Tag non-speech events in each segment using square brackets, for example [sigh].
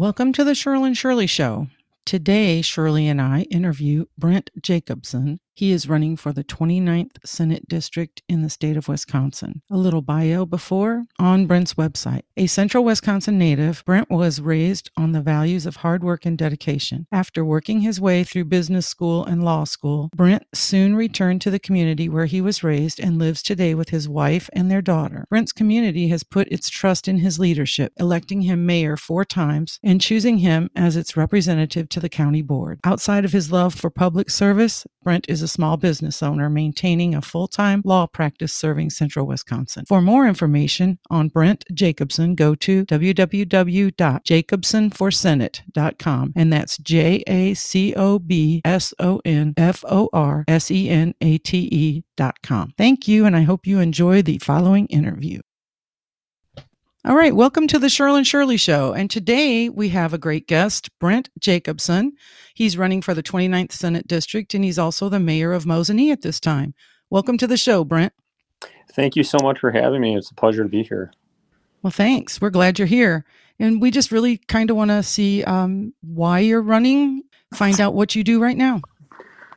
Welcome to the Shirley and Shirley Show. Today, Shirley and I interview Brent Jacobson. He is running for the 29th Senate District in the state of Wisconsin. A little bio before on Brent's website. A central Wisconsin native, Brent was raised on the values of hard work and dedication. After working his way through business school and law school, Brent soon returned to the community where he was raised and lives today with his wife and their daughter. Brent's community has put its trust in his leadership, electing him mayor four times and choosing him as its representative to the county board. Outside of his love for public service, Brent is a small business owner maintaining a full time law practice serving central Wisconsin. For more information on Brent Jacobson, go to www.jacobsonforsenate.com, and that's J A C O B S O N F O R S E N A T E.com. Thank you, and I hope you enjoy the following interview. All right, welcome to the Shirley Shirley Show. And today we have a great guest, Brent Jacobson. He's running for the 29th Senate District and he's also the mayor of Mosinee at this time. Welcome to the show, Brent. Thank you so much for having me. It's a pleasure to be here. Well, thanks. We're glad you're here. And we just really kind of want to see um, why you're running, find [laughs] out what you do right now.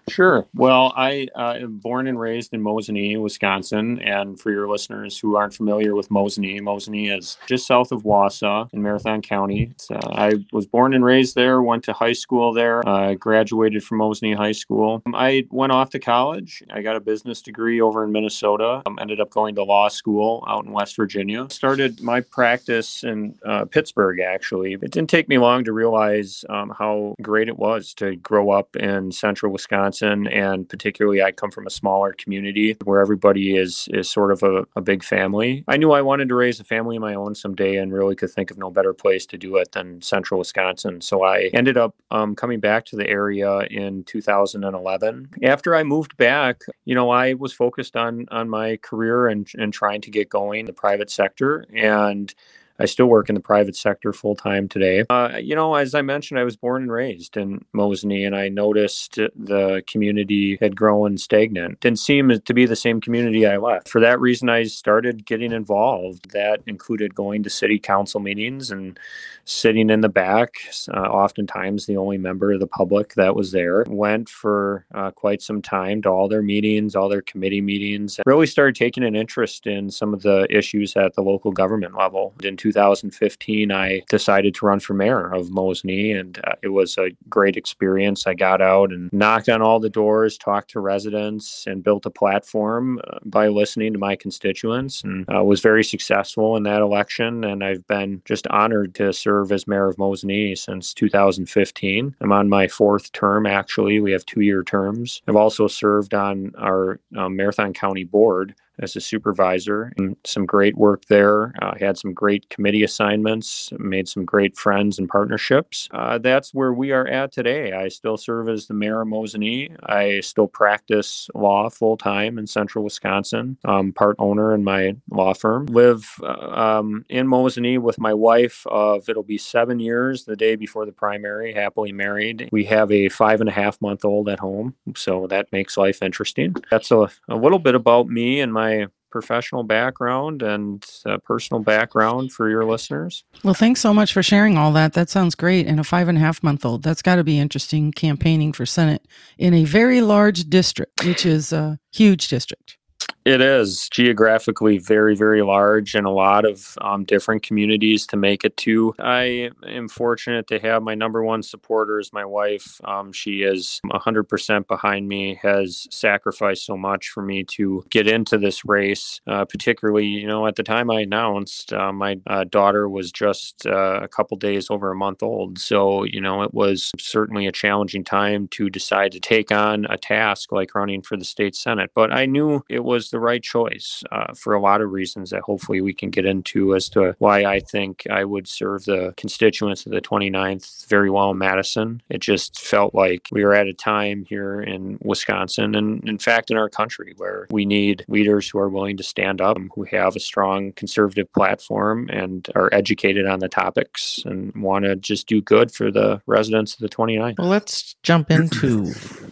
Sure. Well, I uh, am born and raised in Mosinee, Wisconsin. And for your listeners who aren't familiar with Mosinee, Mosinee is just south of Wausau in Marathon County. Uh, I was born and raised there, went to high school there, uh, graduated from Mosinee High School. I went off to college. I got a business degree over in Minnesota, um, ended up going to law school out in West Virginia. Started my practice in uh, Pittsburgh, actually. It didn't take me long to realize um, how great it was to grow up in central Wisconsin Wisconsin, and particularly I come from a smaller community where everybody is is sort of a, a big family. I knew I wanted to raise a family of my own someday, and really could think of no better place to do it than Central Wisconsin. So I ended up um, coming back to the area in 2011. After I moved back, you know, I was focused on on my career and and trying to get going in the private sector and I still work in the private sector full time today. Uh, you know, as I mentioned, I was born and raised in Mosinee, and I noticed the community had grown stagnant. Didn't seem to be the same community I left. For that reason, I started getting involved. That included going to city council meetings and sitting in the back, uh, oftentimes the only member of the public that was there. Went for uh, quite some time to all their meetings, all their committee meetings. Really started taking an interest in some of the issues at the local government level. In 2015, I decided to run for mayor of Mosinee, and uh, it was a great experience. I got out and knocked on all the doors, talked to residents, and built a platform uh, by listening to my constituents, and uh, was very successful in that election. And I've been just honored to serve as mayor of Mosinee since 2015. I'm on my fourth term, actually. We have two year terms. I've also served on our um, Marathon County Board as a supervisor and some great work there. Uh, had some great committee assignments, made some great friends and partnerships. Uh, that's where we are at today. I still serve as the mayor of Mosinee. I still practice law full time in central Wisconsin, um, part owner in my law firm. Live uh, um, in Mosinee with my wife of it'll be seven years the day before the primary, happily married. We have a five and a half month old at home, so that makes life interesting. That's a, a little bit about me and my my professional background and uh, personal background for your listeners. Well, thanks so much for sharing all that. That sounds great. And a five and a half month old, that's got to be interesting campaigning for Senate in a very large district, which is a huge district. It is geographically very, very large and a lot of um, different communities to make it to. I am fortunate to have my number one supporter is my wife. Um, she is 100% behind me, has sacrificed so much for me to get into this race. Uh, particularly, you know, at the time I announced, uh, my uh, daughter was just uh, a couple days over a month old. So, you know, it was certainly a challenging time to decide to take on a task like running for the state Senate. But I knew it was the right choice uh, for a lot of reasons that hopefully we can get into as to why I think I would serve the constituents of the 29th very well in Madison. It just felt like we were at a time here in Wisconsin and, in fact, in our country where we need leaders who are willing to stand up, who have a strong conservative platform and are educated on the topics and want to just do good for the residents of the 29th. Well, let's jump [clears throat] into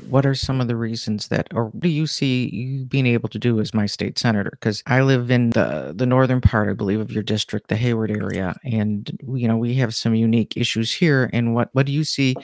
what are some of the reasons that, or what do you see you being able to do as my state senator because I live in the the northern part, I believe, of your district, the Hayward area, and you know we have some unique issues here. And what what do you see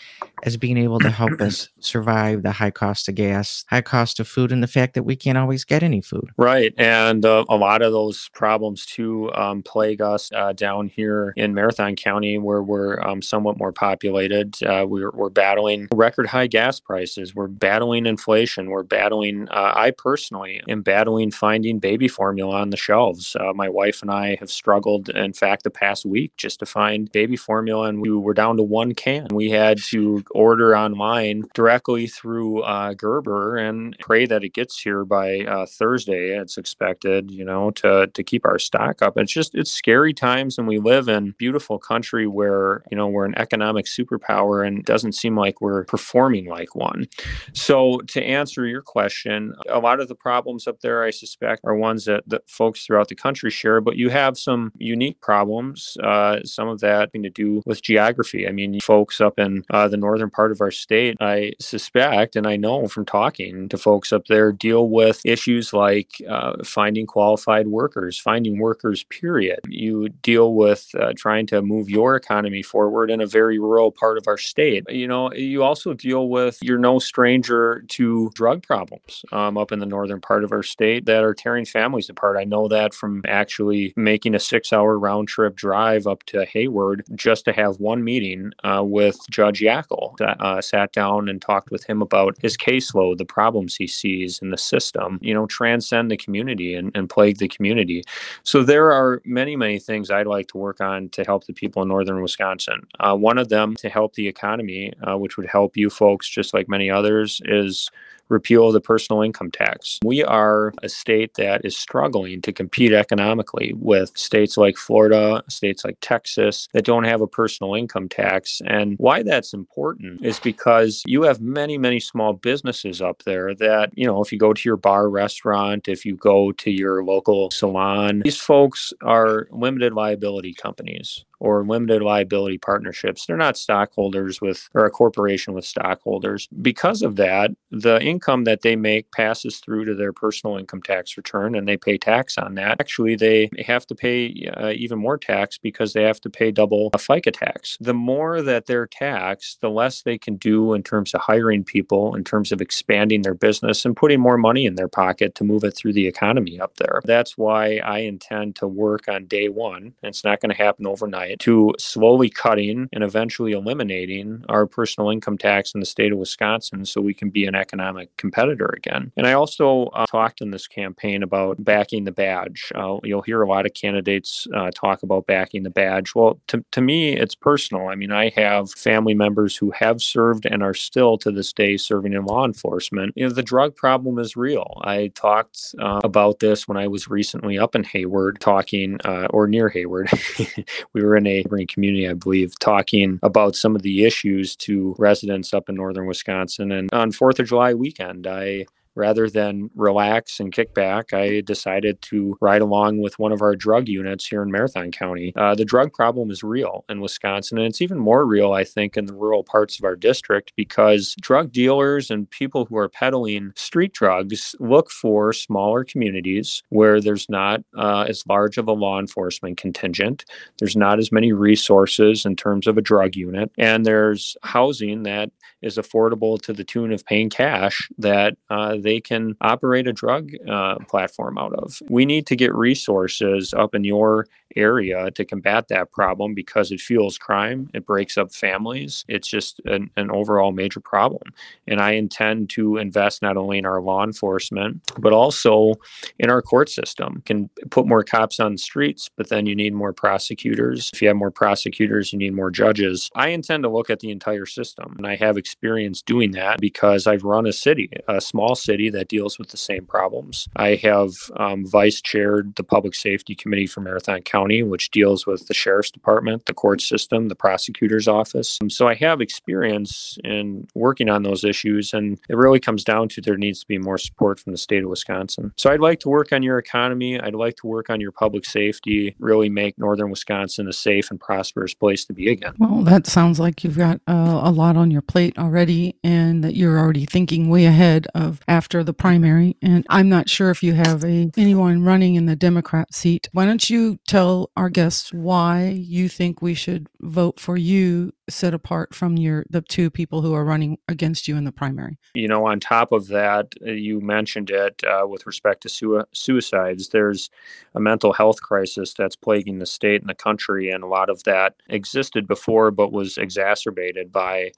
as being able to help us survive the high cost of gas, high cost of food, and the fact that we can't always get any food? Right, and uh, a lot of those problems too um, plague us uh, down here in Marathon County, where we're um, somewhat more populated. Uh, we're, we're battling record high gas prices. We're battling inflation. We're battling. Uh, I personally am battling finding baby formula on the shelves. Uh, my wife and I have struggled, in fact, the past week just to find baby formula, and we were down to one can. We had to order online directly through uh, Gerber and pray that it gets here by uh, Thursday. It's expected, you know, to to keep our stock up. It's just it's scary times, and we live in beautiful country where you know we're an economic superpower, and it doesn't seem like we're performing like one. So to answer your question, a lot of the problems up there, I suspect, are ones that, that folks throughout the country share. But you have some unique problems. Uh, some of that having to do with geography. I mean, folks up in uh, the northern part of our state, I suspect, and I know from talking to folks up there, deal with issues like uh, finding qualified workers, finding workers, period. You deal with uh, trying to move your economy forward in a very rural part of our state. You know, you also deal with, you're no stranger to drug problems um, up in the northern part of our state that are tearing families apart. I know that from actually making a six hour round trip drive up to Hayward just to have one meeting uh, with Judge Yackel. Uh, sat down and talked with him about his caseload, the problems he sees in the system, you know, transcend the community and, and plague the community. So there are many, many things I'd like to work on to help the people in northern Wisconsin. Uh, one of them to help the economy, uh, which would help you folks just like many others, is repeal the personal income tax. We are a state that is struggling to compete economically with states like Florida, states like Texas that don't have a personal income tax. And why that's important is because you have many, many small businesses up there that, you know, if you go to your bar restaurant, if you go to your local salon, these folks are limited liability companies or limited liability partnerships. They're not stockholders with or a corporation with stockholders. Because of that, the income that they make passes through to their personal income tax return and they pay tax on that. Actually, they have to pay uh, even more tax because they have to pay double a FICA tax. The more that they're taxed, the less they can do in terms of hiring people, in terms of expanding their business and putting more money in their pocket to move it through the economy up there. That's why I intend to work on day one. It's not going to happen overnight to slowly cutting and eventually eliminating our personal income tax in the state of Wisconsin so we can be an economic competitor again. And I also uh, talked in this campaign about backing the badge. Uh, you'll hear a lot of candidates uh, talk about backing the badge. Well, to, to me, it's personal. I mean, I have family members who have served and are still to this day serving in law enforcement. You know, the drug problem is real. I talked uh, about this when I was recently up in Hayward, talking uh, or near Hayward. [laughs] we were in a neighboring community, I believe, talking about some of the issues to residents up in northern Wisconsin. And on Fourth of July weekend, I rather than relax and kick back, I decided to ride along with one of our drug units here in Marathon County. Uh, the drug problem is real in Wisconsin, and it's even more real, I think, in the rural parts of our district because drug dealers and people who are peddling street drugs look for smaller communities where there's not uh, as large of a law enforcement contingent, there's not as many resources in terms of a drug unit, and there's housing that is affordable to the tune of paying cash that uh, they can operate a drug uh, platform out of. We need to get resources up in your area to combat that problem because it fuels crime, it breaks up families. It's just an, an overall major problem. And I intend to invest not only in our law enforcement, but also in our court system. Can put more cops on the streets, but then you need more prosecutors. If you have more prosecutors, you need more judges. I intend to look at the entire system, and I have experience doing that because I've run a city, a small city that deals with the same problems. I have um, vice chaired the public safety committee for Marathon County County, which deals with the sheriff's department, the court system, the prosecutor's office. Um, so I have experience in working on those issues, and it really comes down to there needs to be more support from the state of Wisconsin. So I'd like to work on your economy. I'd like to work on your public safety, really make northern Wisconsin a safe and prosperous place to be again. Well, that sounds like you've got uh, a lot on your plate already, and that you're already thinking way ahead of after the primary. And I'm not sure if you have a anyone running in the Democrat seat. Why don't you tell our guests why you think we should vote for you set apart from your the two people who are running against you in the primary? You know, on top of that, uh, you mentioned it uh, with respect to su- suicides. There's a mental health crisis that's plaguing the state and the country, and a lot of that existed before, but was exacerbated by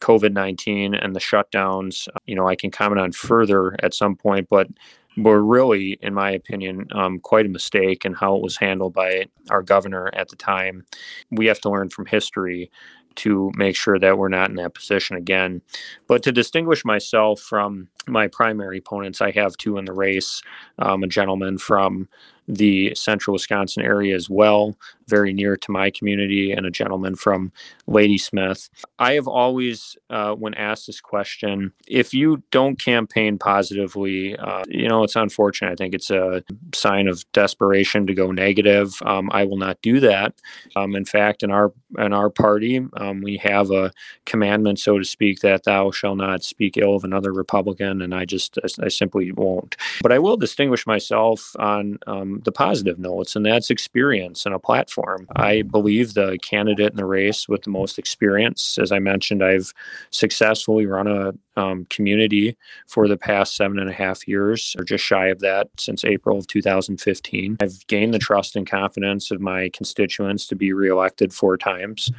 COVID 19 and the shutdowns. You know, I can comment on further at some point, but were really, in my opinion, um, quite a mistake in how it was handled by our governor at the time. We have to learn from history to make sure that we're not in that position again. But to distinguish myself from my primary opponents, I have two in the race um, a gentleman from the central Wisconsin area as well, very near to my community, and a gentleman from Ladysmith. I have always, uh, when asked this question, if you don't campaign positively, uh, you know, it's unfortunate. I think it's a sign of desperation to go negative. Um, I will not do that. Um, in fact, in our in our party, um, we have a commandment, so to speak, that thou shall not speak ill of another Republican, and I just I simply won't. But I will distinguish myself on the positive notes, and that's experience and a platform. I believe the candidate in the race with the most experience, as I mentioned, I've successfully run a um, community for the past seven and a half years, or just shy of that since April of 2015. I've gained the trust and confidence of my constituents to be reelected four times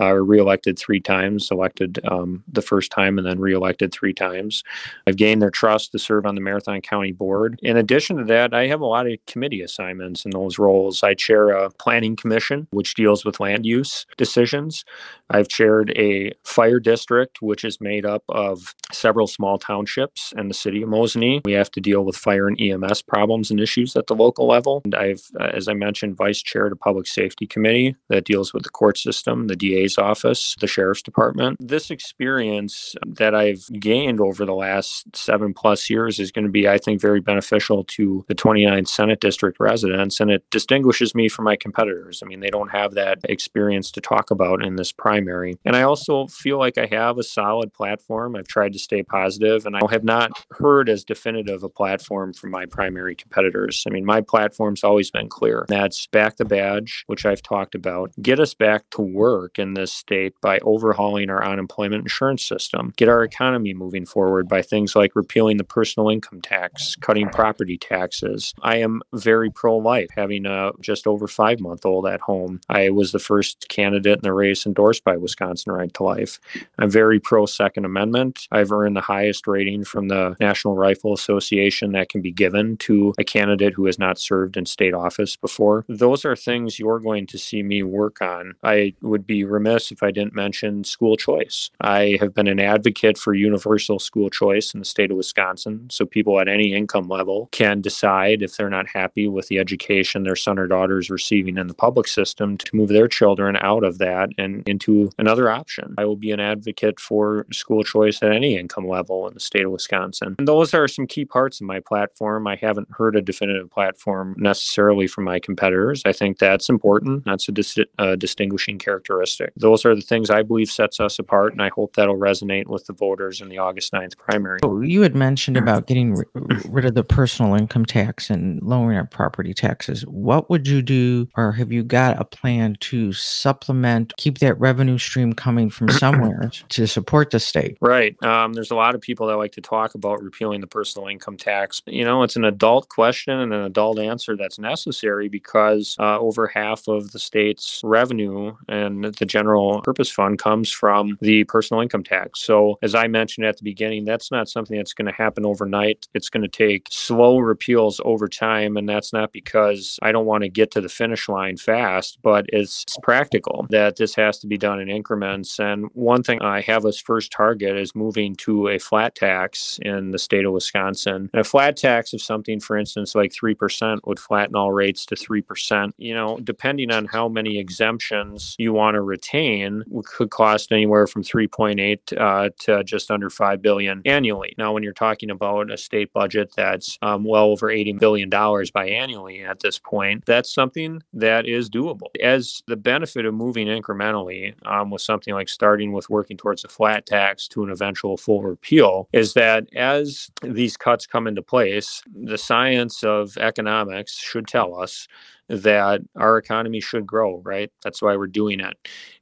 uh, reelected three times, elected um, the first time and then reelected three times. I've gained their trust to serve on the Marathon County Board. In addition to that, I have a lot of committee assignments in those roles. I chair a planning commission, which deals with land use decisions. I've chaired a fire district, which is made up of several small townships and the city of Mosinee. We have to deal with fire and EMS problems and issues at the local level. And I've, uh, as I mentioned, vice chaired a public safety committee that deals with the court system, the DA DA's office, the sheriff's department. This experience that I've gained over the last seven plus years is going to be, I think, very beneficial to the 29th Senate District residents, and it distinguishes me from my competitors. I mean, they don't have that experience to talk about in this primary. And I also feel like I have a solid platform. I've tried to stay positive, and I have not heard as definitive a platform from my primary competitors. I mean, my platform's always been clear. That's back the badge, which I've talked about, get us back to work in this state by overhauling our unemployment insurance system, get our economy moving forward by things like repealing the personal income tax, cutting property taxes. I am very pro life, having a just over five month old at home. I was the first candidate in the race endorsed by Wisconsin Right to Life. I'm very pro Second Amendment. I've earned the highest rating from the National Rifle Association that can be given to a candidate who has not served in state office before. Those are things you're going to see me work on. I would be remiss remiss if I didn't mention school choice. I have been an advocate for universal school choice in the state of Wisconsin. So people at any income level can decide if they're not happy with the education their son or daughter is receiving in the public system to move their children out of that and into another option. I will be an advocate for school choice at any income level in the state of Wisconsin. And those are some key parts of my platform. I haven't heard a definitive platform necessarily from my competitors. I think that's important. That's a, dis- a distinguishing characteristic those are the things I believe sets us apart, and I hope that'll resonate with the voters in the August 9th primary. Oh, you had mentioned about [clears throat] getting rid of the personal income tax and lowering our property taxes. What would you do, or have you got a plan to supplement, keep that revenue stream coming from [clears throat] somewhere to support the state? Right. Um, there's a lot of people that like to talk about repealing the personal income tax. You know, it's an adult question and an adult answer that's necessary because uh, over half of the state's revenue and the general purpose fund comes from the personal income tax. So, as I mentioned at the beginning, that's not something that's going to happen overnight. It's going to take slow repeals over time. And that's not because I don't want to get to the finish line fast, but it's practical that this has to be done in increments. And one thing I have as first target is moving to a flat tax in the state of Wisconsin. And a flat tax of something, for instance, like 3% would flatten all rates to 3%. You know, depending on how many exemptions you want to retain, could cost anywhere from 3.8 uh, to just under 5 billion annually. Now, when you're talking about a state budget that's um, well over 80 billion dollars biannually at this point, that's something that is doable. As the benefit of moving incrementally um, with something like starting with working towards a flat tax to an eventual full repeal is that as these cuts come into place, the science of economics should tell us that our economy should grow, right? That's why we're doing it.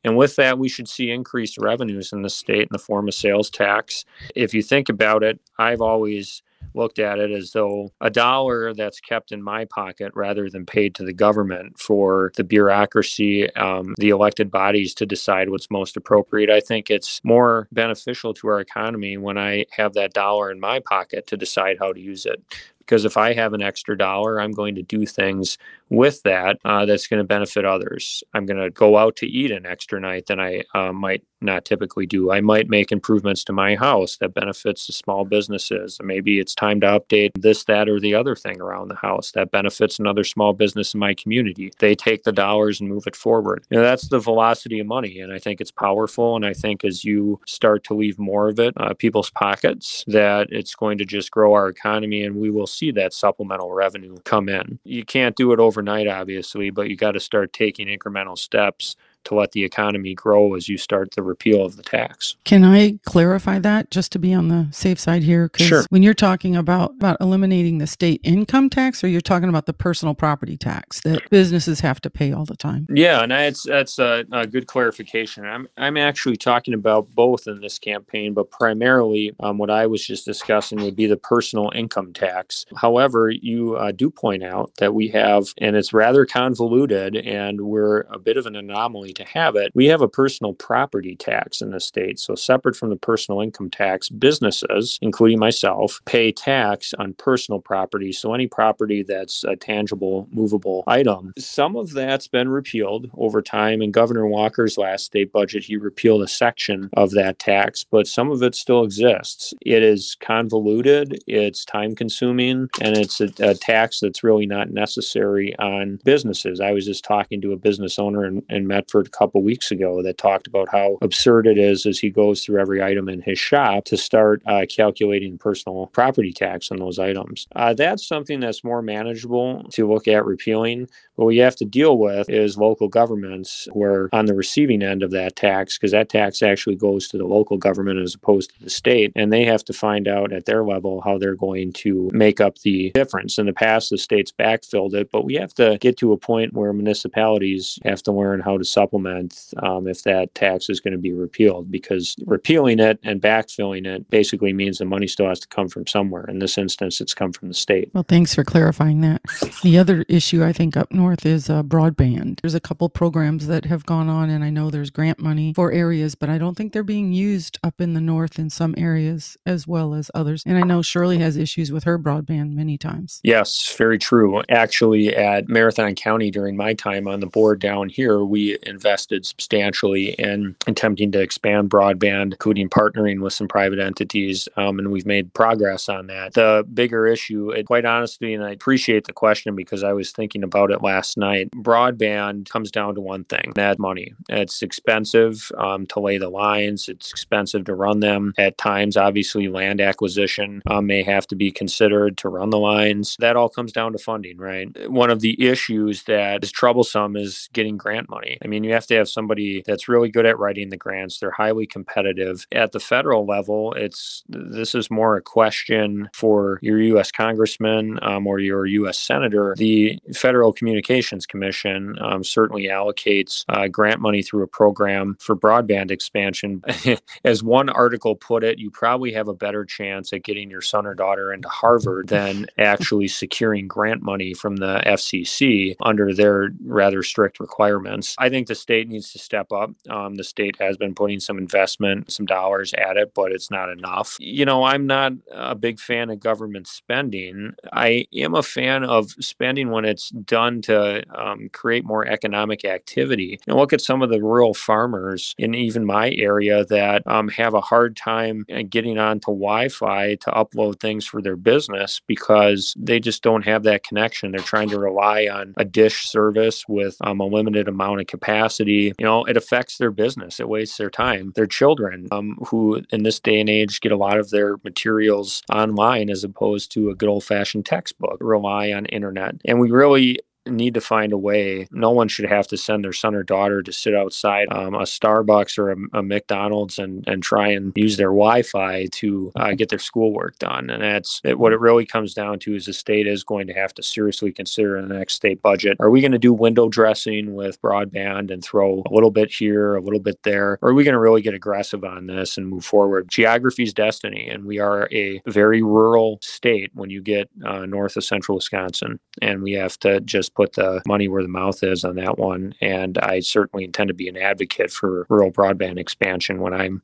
And with that, we should see increased revenues in the state in the form of sales tax. If you think about it, I've always looked at it as though a dollar that's kept in my pocket rather than paid to the government for the bureaucracy, um, the elected bodies to decide what's most appropriate. I think it's more beneficial to our economy when I have that dollar in my pocket to decide how to use it because if I have an extra dollar, I'm going to do things with that uh, that's going to benefit others. I'm going to go out to eat an extra night than I uh, might not typically do. I might make improvements to my house that benefits the small businesses. Maybe it's time to update this, that, or the other thing around the house that benefits another small business in my community. They take the dollars and move it forward. You know, that's the velocity of money, and I think it's powerful. And I think as you start to leave more of it uh, people's pockets, that it's going to just grow our economy, and we will see that supplemental revenue come in. You can't do it overnight, obviously, but you got to start taking incremental steps to let the economy grow as you start the repeal of the tax. Can I clarify that just to be on the safe side here? Sure. When you're talking about, about eliminating the state income tax, or you're talking about the personal property tax that businesses have to pay all the time? Yeah, and that's that's a, a good clarification. I'm I'm actually talking about both in this campaign, but primarily um, what I was just discussing would be the personal income tax. However, you uh, do point out that we have, and it's rather convoluted, and we're a bit of an anomaly to have it, we have a personal property tax in the state. So, separate from the personal income tax, businesses, including myself, pay tax on personal property. So, any property that's a tangible, movable item. Some of that's been repealed over time. In Governor Walker's last state budget, he repealed a section of that tax, but some of it still exists. It is convoluted, it's time consuming, and it's a, a tax that's really not necessary on businesses. I was just talking to a business owner in, in Medford a couple weeks ago that talked about how absurd it is as he goes through every item in his shop to start uh, calculating personal property tax on those items. Uh, that's something that's more manageable to look at repealing. What you have to deal with is local governments who are on the receiving end of that tax because that tax actually goes to the local government as opposed to the state. And they have to find out at their level how they're going to make up the difference. In the past, the states backfilled it, but we have to get to a point where municipalities have to learn how to supplement supplement um, if that tax is going to be repealed because repealing it and backfilling it basically means the money still has to come from somewhere. In this instance, it's come from the state. Well, thanks for clarifying that. The other issue I think up north is uh, broadband. There's a couple programs that have gone on, and I know there's grant money for areas, but I don't think they're being used up in the north in some areas as well as others. And I know Shirley has issues with her broadband many times. Yes, very true. Actually, at Marathon County during my time on the board down here, we invested substantially in attempting to expand broadband, including partnering with some private entities, um, and we've made progress on that. The bigger issue, it, quite honestly, and I appreciate the question because I was thinking about it last night. Broadband comes down to one thing: that money. It's expensive um, to lay the lines. It's expensive to run them. At times, obviously, land acquisition um, may have to be considered to run the lines. That all comes down to funding, right? One of the issues that is troublesome is getting grant money. I mean, you have to have somebody that's really good at writing the grants. They're highly competitive. At the federal level, it's this is more a question for your U.S. congressman um, or your U.S. senator. The Federal Communications Communications Commission um, certainly allocates uh, grant money through a program for broadband expansion. [laughs] As one article put it, you probably have a better chance at getting your son or daughter into Harvard than [laughs] actually securing grant money from the FCC under their rather strict requirements. I think the state needs to step up. Um, the state has been putting some investment, some dollars at it, but it's not enough. You know, I'm not a big fan of government spending. I am a fan of spending when it's done to um, create more economic activity. And look at some of the rural farmers in even my area that um, have a hard time uh, getting onto Wi Fi to upload things for their business because they just don't have that connection. They're trying to rely on a dish service with um, a limited amount of capacity. You know, it affects their business, it wastes their time. Their children, um, who in this day and age get a lot of their materials online as opposed to a good old fashioned textbook, rely on internet. And we really need to find a way. No one should have to send their son or daughter to sit outside um, a Starbucks or a, a, McDonald's and, and try and use their Wi-Fi to uh, get their schoolwork done. And that's it, what it really comes down to is the state is going to have to seriously consider in the next state budget. Are we going to do window dressing with broadband and throw a little bit here, a little bit there? Or are we going to really get aggressive on this and move forward? Geography is destiny, and we are a very rural state when you get uh, north of central Wisconsin, and we have to just put the money where the mouth is on that one. And I certainly intend to be an advocate for rural broadband expansion when I'm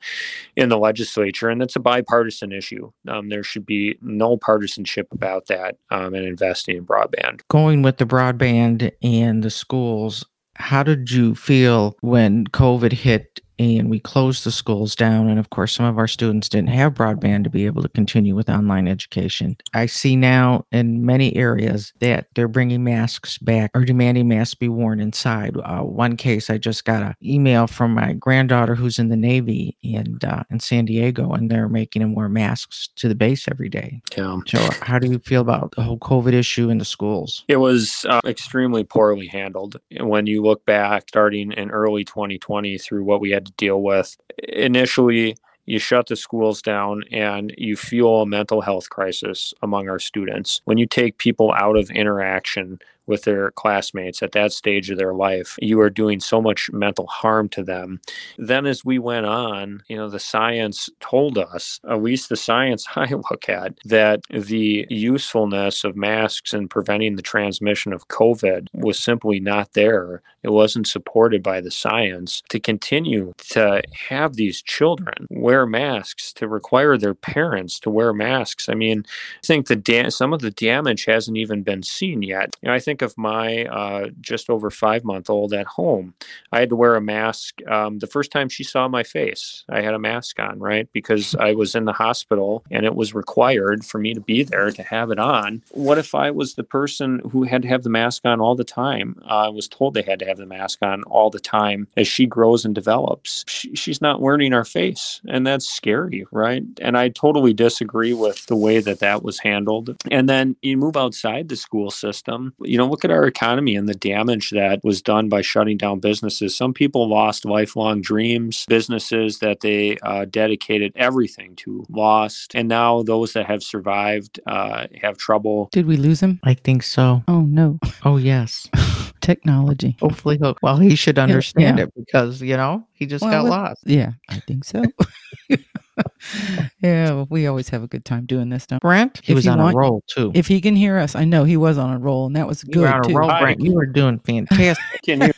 in the legislature. And it's a bipartisan issue. Um, there should be no partisanship about that um, and investing in broadband. Going with the broadband and the schools, how did you feel when COVID hit and we closed the schools down. And of course, some of our students didn't have broadband to be able to continue with online education. I see now in many areas that they're bringing masks back or demanding masks be worn inside. Uh, one case, I just got an email from my granddaughter who's in the Navy and uh, in San Diego, and they're making them wear masks to the base every day. Yeah. So, how do you feel about the whole COVID issue in the schools? It was uh, extremely poorly handled. When you look back, starting in early 2020, through what we had to deal with. Initially, you shut the schools down and you fuel a mental health crisis among our students. When you take people out of interaction with their classmates at that stage of their life, you are doing so much mental harm to them. Then, as we went on, you know, the science told us, at least the science [laughs] I look at, that the usefulness of masks in preventing the transmission of COVID was simply not there. It wasn't supported by the science. To continue to have these children wear masks, to require their parents to wear masks, I mean, I think the da- some of the damage hasn't even been seen yet. You know, I think of my uh, just over five month old at home. I had to wear a mask um, the first time she saw my face. I had a mask on, right? Because [laughs] I was in the hospital and it was required for me to be there to have it on. What if I was the person who had to have the mask on all the time? Uh, I was told they had to have the mask on all the time as she grows and develops. She, she's not learning our face, and that's scary, right? And I totally disagree with the way that that was handled. And then you move outside the school system, you know, look at our economy and the damage that was done by shutting down businesses. Some people lost lifelong dreams, businesses that they uh, dedicated everything to lost. And now those that have survived uh, have trouble. Did we lose him? I think so. Oh, no. Oh, yes. [laughs] Technology. Hopefully, he'll, well, he should understand yeah. it because, you know, he just well, got lost. Yeah, I think so. [laughs] [laughs] yeah, well, we always have a good time doing this stuff. Brent, he was on want, a roll too. If he can hear us, I know he was on a roll, and that was you good on too. a roll, Brent. You were doing fantastic. [laughs] can you?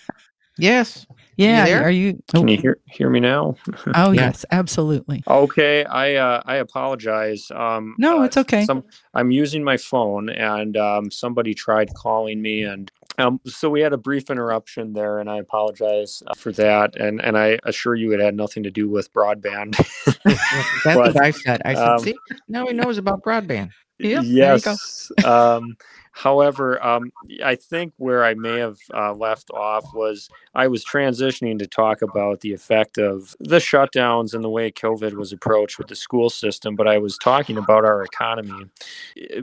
Yes. Yeah. You are you? Oh. Can you hear hear me now? [laughs] oh yeah. yes, absolutely. Okay, I uh, I apologize. Um, no, uh, it's okay. Some, I'm using my phone, and um, somebody tried calling me, and um, so we had a brief interruption there, and I apologize uh, for that. And and I assure you, it had nothing to do with broadband. [laughs] That's [laughs] but, what I said. I said, um, see, now he knows about broadband. Yep, yes. um, However, um, I think where I may have uh, left off was I was transitioning to talk about the effect of the shutdowns and the way COVID was approached with the school system, but I was talking about our economy.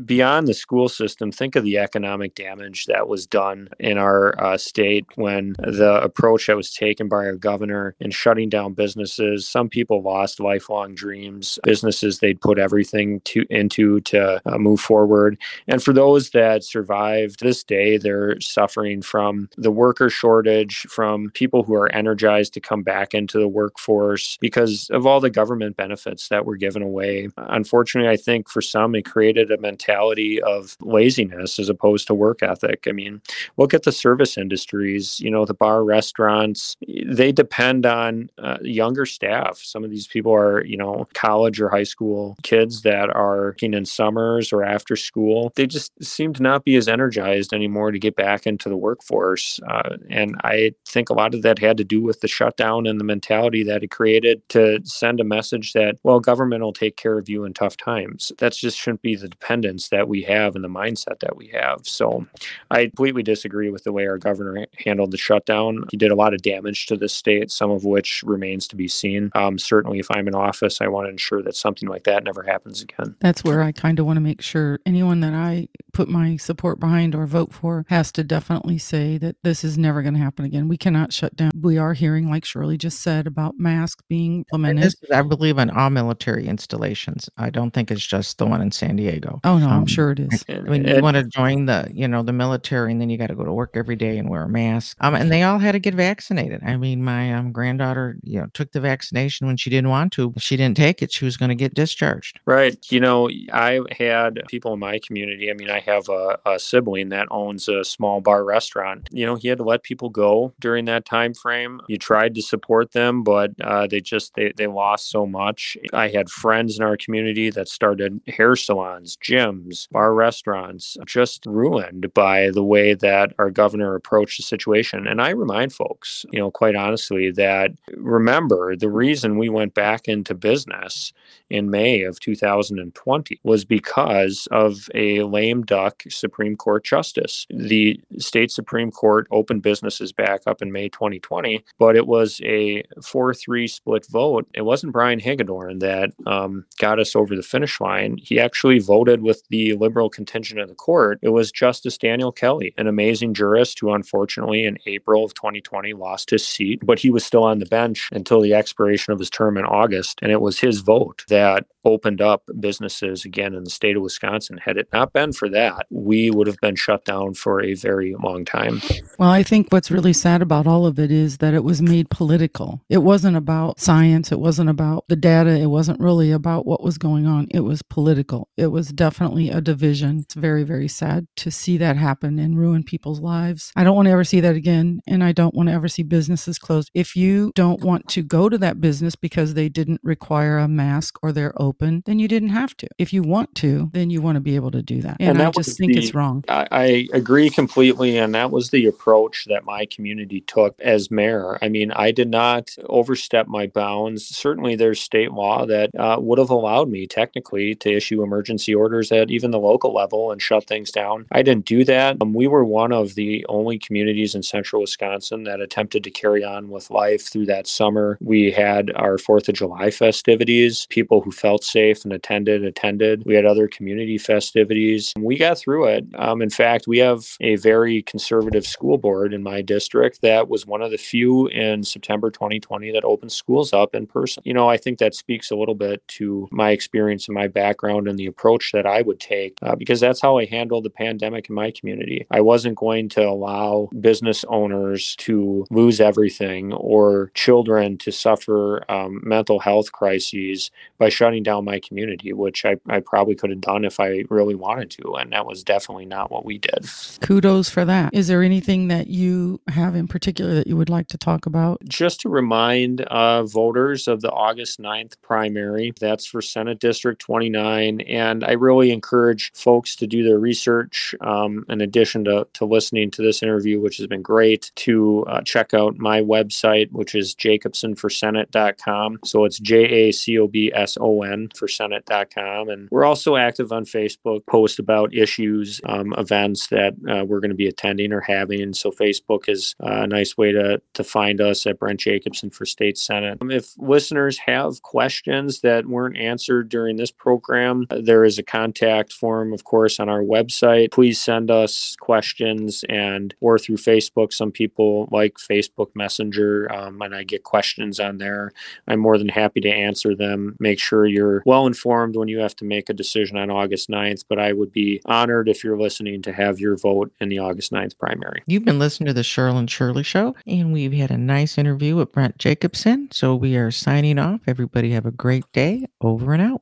Beyond the school system, think of the economic damage that was done in our uh, state when the approach that was taken by our governor in shutting down businesses. Some people lost lifelong dreams, businesses they'd put everything to into to uh, move forward, and for those that survived this day, they're suffering from the worker shortage, from people who are energized to come back into the workforce because of all the government benefits that were given away. Unfortunately, I think for some, it created a mentality of laziness as opposed to work ethic. I mean, look at the service industries, you know, the bar restaurants, they depend on uh, younger staff. Some of these people are, you know, college or high school kids that are working in summers or after school. They just seem to not be as energized anymore to get back into the workforce. Uh, and I think a lot of that had to do with the shutdown and the mentality that it created to send a message that, well, government will take care of you in tough times. That just shouldn't be the dependence that we have and the mindset that we have. So I completely disagree with the way our governor handled the shutdown. He did a lot of damage to the state, some of which remains to be seen. Um, certainly, if I'm in office, I want to ensure that something like that never happens again. That's where I kind of want to make sure anyone that I put my support behind or vote for has to definitely say that this is never going to happen again. We cannot shut down. We are hearing, like Shirley just said, about masks being implemented. This is, I believe, in all military installations. I don't think it's just the one in San Diego. Oh no, I'm sure it is. I mean, you want to join the, you know, the military, and then you got to go to work every day and wear a mask. Um, and they all had to get vaccinated. I mean, my um, granddaughter, you know, took the vaccination when she didn't want to. If she didn't take it, she was going to get discharged. Right. You know, I had people in my community. I mean, I have a, a sibling that owns a small bar restaurant. You know, he had to let people go during that time frame. You tried to support them, but uh, they just they they lost so much. I had friends in our community that started hair salons, gyms, bar restaurants, just ruined by the way that our governor approached the situation. And I remind folks, you know, quite honestly, that remember the reason we went back into business in May of 2020 was because of a lame duck Supreme Court justice. The state Supreme Court opened businesses back up in May 2020, but it was a 4 3 split vote. It wasn't Brian Hagedorn that um, got us over the finish line. He actually voted with the liberal contingent of the court. It was Justice Daniel Kelly, an amazing jurist who unfortunately in April of 2020 lost his seat, but he was still on the bench until the expiration of his term in August. And it was his vote that opened up businesses again in the state of Wisconsin. Had it not been for that, we would have been shut down for a very long time. Well, I think what's really sad about all of it is that it was made political. It wasn't about science, it wasn't about the data, it wasn't really about what was going on. It was political. It was definitely a division. It's very, very sad to see that happen and ruin people's lives. I don't want to ever see that again, and I don't want to ever see businesses closed. If you don't want to go to that business because they didn't require a mask or they're open, then you didn't have to. If you want to, then you want to be able to do that. And, and that I just think the, it's wrong. I, I agree completely. And that was the approach that my community took as mayor. I mean, I did not overstep my bounds. Certainly, there's state law that uh, would have allowed me technically to issue emergency orders at even the local level and shut things down. I didn't do that. Um, we were one of the only communities in central Wisconsin that attempted to carry on with life through that summer. We had our Fourth of July festivities. People who felt safe and attended attended. We had other community festivities. We got through it. Um, in fact, we have a very conservative school board in my district that was one of the few in September 2020 that opened schools up in person. You know, I think that speaks a little bit to my experience and my background and the approach that I would take uh, because that's how I handled the pandemic in my community. I wasn't going to allow business owners to lose everything or children to suffer um, mental health crises by shutting down my community, which I, I probably could have done if I really wanted to. And that was definitely not what we did. Kudos for that. Is there anything that you have in particular that you would like to talk about? Just to remind uh, voters of the August 9th primary, that's for Senate District 29. And I really encourage folks to do their research um, in addition to, to listening to this interview, which has been great, to uh, check out my website, which is jacobsonforsenate.com. So it's J A C O B S O N for Senate.com. And we're also active on Facebook, post about issues, um, events that uh, we're going to be attending or having. So Facebook is a nice way to, to find us at Brent Jacobson for State Senate. Um, if listeners have questions that weren't answered during this program, there is a contact form, of course, on our website. Please send us questions and or through Facebook. Some people like Facebook Messenger, um, and I get questions on there. I'm more than happy to answer them. Make sure you're you're well informed when you have to make a decision on August 9th, but I would be honored if you're listening to have your vote in the August 9th primary. You've been listening to the Cheryl and Shirley Show, and we've had a nice interview with Brent Jacobson. So we are signing off. Everybody have a great day. Over and out.